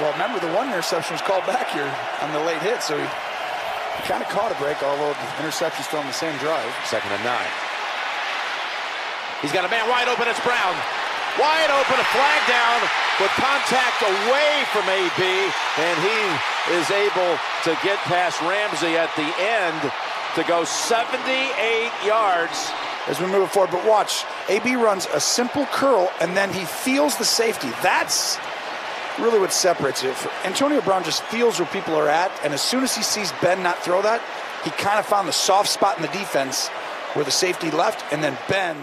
Well, remember the one interception was called back here on the late hit, so he, he kind of caught a break, although the interception's still on the same drive. Second and nine. He's got a man wide open. It's Brown. Wide open, a flag down with contact away from AB, and he is able to get past Ramsey at the end to go 78 yards. As we move forward, but watch, AB runs a simple curl and then he feels the safety. That's really what separates it. Antonio Brown just feels where people are at, and as soon as he sees Ben not throw that, he kind of found the soft spot in the defense where the safety left, and then Ben